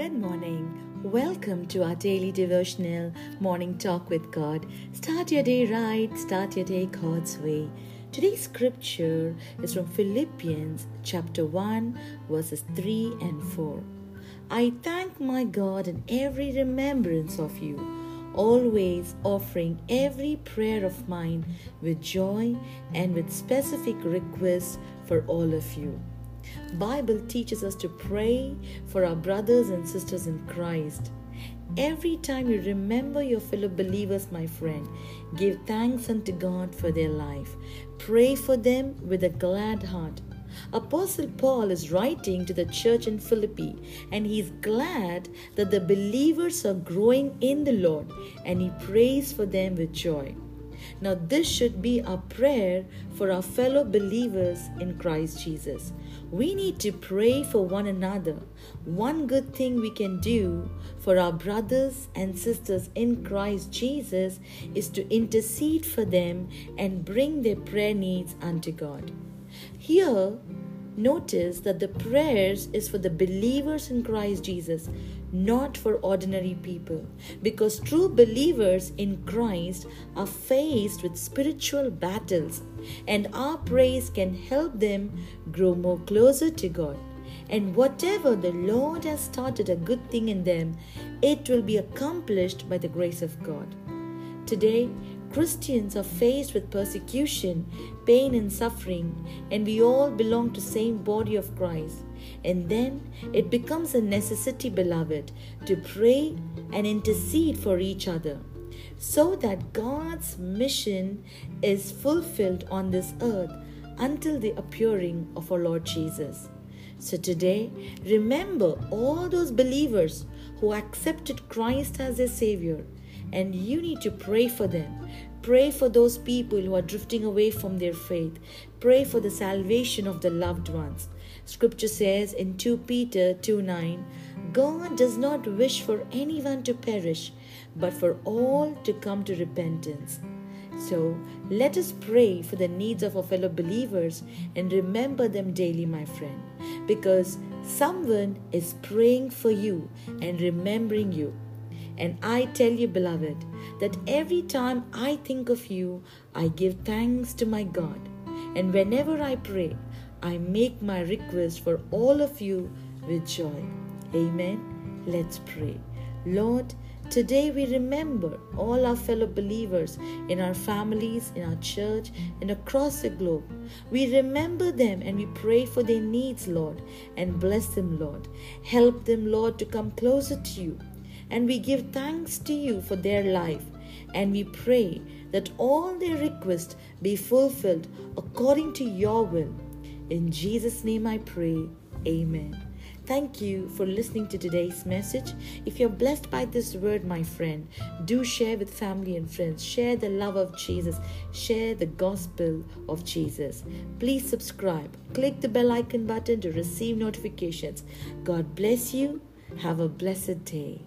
Welcome to our daily devotional morning talk with God. Start your day right, start your day God's way. Today's scripture is from Philippians chapter 1, verses 3 and 4. I thank my God in every remembrance of you, always offering every prayer of mine with joy and with specific requests for all of you Bible teaches us to pray for our brothers and sisters in Christ. Every time you remember your fellow believers, my friend, give thanks unto God for their life. Pray for them with a glad heart. Apostle Paul is writing to the church in Philippi and he's glad that the believers are growing in the Lord and he prays for them with joy. Now, this should be our prayer for our fellow believers in Christ Jesus. We need to pray for one another. One good thing we can do for our brothers and sisters in Christ Jesus is to intercede for them and bring their prayer needs unto God. Here, notice that the prayers is for the believers in Christ Jesus, not for ordinary people. Because true believers in Christ are faced with spiritual battles, and our praise can help them grow more closer to God. And whatever the Lord has started a good thing in them, it will be accomplished by the grace of God. Today, Christians are faced with persecution, pain and suffering, and we all belong to same body of Christ. And then it becomes a necessity, beloved, to pray and intercede for each other so that God's mission is fulfilled on this earth until the appearing of our Lord Jesus. So today, remember all those believers who accepted Christ as their Savior and you need to pray for them. Pray for those people who are drifting away from their faith. Pray for the salvation of the loved ones. Scripture says in 2 Peter 2 9, God does not wish for anyone to perish, but for all to come to repentance. So let us pray for the needs of our fellow believers and remember them daily, my friend, because someone is praying for you and remembering you. And I tell you, beloved, that every time I think of you, I give thanks to my God. And whenever I pray, I make my request for all of you with joy. Amen. Let's pray. Lord, Today we remember all our fellow believers in our families, in our church, and across the globe. We remember them and we pray for their needs, Lord, and bless them, Lord. Help them, Lord, to come closer to you and we give thanks to you for their life. And we pray that all their requests be fulfilled according to your will. In Jesus' name I pray. Amen. Thank you for listening to today's message. If you're blessed by this word, my friend, do share with family and friends. Share the love of Jesus. Share the gospel of Jesus. Please subscribe. Click the bell icon button to receive notifications. God bless you. Have a blessed day.